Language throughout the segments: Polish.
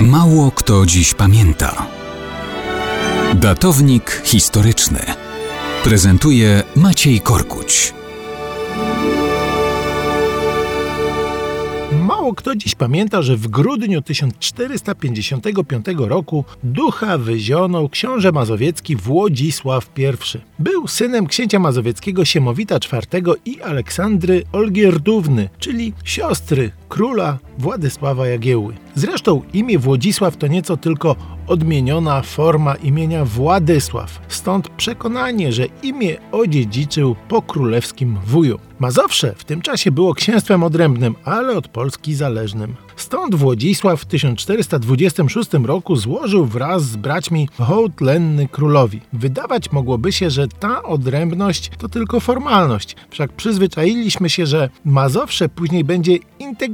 Mało kto dziś pamięta. Datownik historyczny prezentuje Maciej Korkuć. Mało kto dziś pamięta, że w grudniu 1455 roku ducha wyzionął książę mazowiecki Włodzisław I. Był synem księcia mazowieckiego Siemowita IV i Aleksandry Olgierdówny, czyli siostry króla Władysława Jagiełły. Zresztą imię Włodzisław to nieco tylko odmieniona forma imienia Władysław, stąd przekonanie, że imię odziedziczył po królewskim wuju. Mazowsze w tym czasie było księstwem odrębnym, ale od Polski zależnym. Stąd Włodzisław w 1426 roku złożył wraz z braćmi hołd lenny królowi. Wydawać mogłoby się, że ta odrębność to tylko formalność, wszak przyzwyczailiśmy się, że Mazowsze później będzie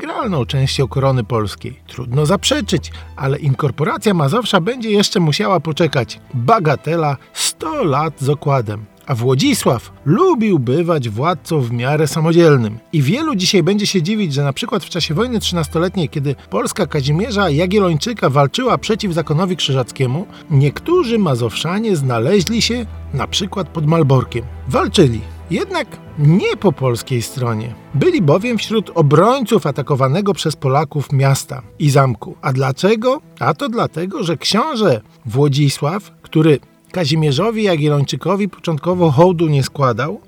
integralną częścią korony polskiej. Trudno zaprzeczyć, ale inkorporacja Mazowsza będzie jeszcze musiała poczekać. Bagatela 100 lat z okładem. A Włodzisław lubił bywać władcą w miarę samodzielnym. I wielu dzisiaj będzie się dziwić, że na przykład w czasie wojny trzynastoletniej, kiedy Polska Kazimierza Jagiellończyka walczyła przeciw zakonowi krzyżackiemu, niektórzy mazowszanie znaleźli się na przykład pod Malborkiem. Walczyli, jednak nie po polskiej stronie. Byli bowiem wśród obrońców atakowanego przez Polaków miasta i zamku. A dlaczego? A to dlatego, że książę Włodzisław, który Kazimierzowi Jagiellończykowi początkowo hołdu nie składał,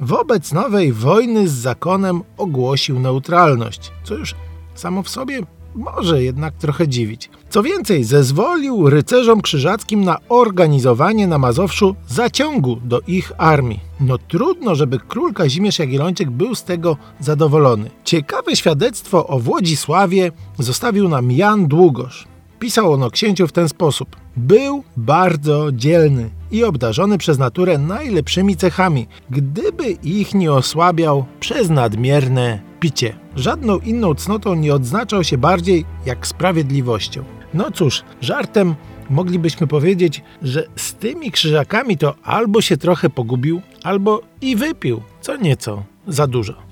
wobec nowej wojny z zakonem ogłosił neutralność, co już samo w sobie może jednak trochę dziwić. Co więcej, zezwolił rycerzom krzyżackim na organizowanie na Mazowszu zaciągu do ich armii. No trudno, żeby król Kazimierz Jagiellończyk był z tego zadowolony. Ciekawe świadectwo o Włodzisławie zostawił nam Jan Długosz. Pisał on o księciu w ten sposób. Był bardzo dzielny i obdarzony przez naturę najlepszymi cechami, gdyby ich nie osłabiał przez nadmierne picie. Żadną inną cnotą nie odznaczał się bardziej jak sprawiedliwością. No cóż, żartem moglibyśmy powiedzieć, że z tymi krzyżakami to albo się trochę pogubił, albo i wypił, co nieco za dużo.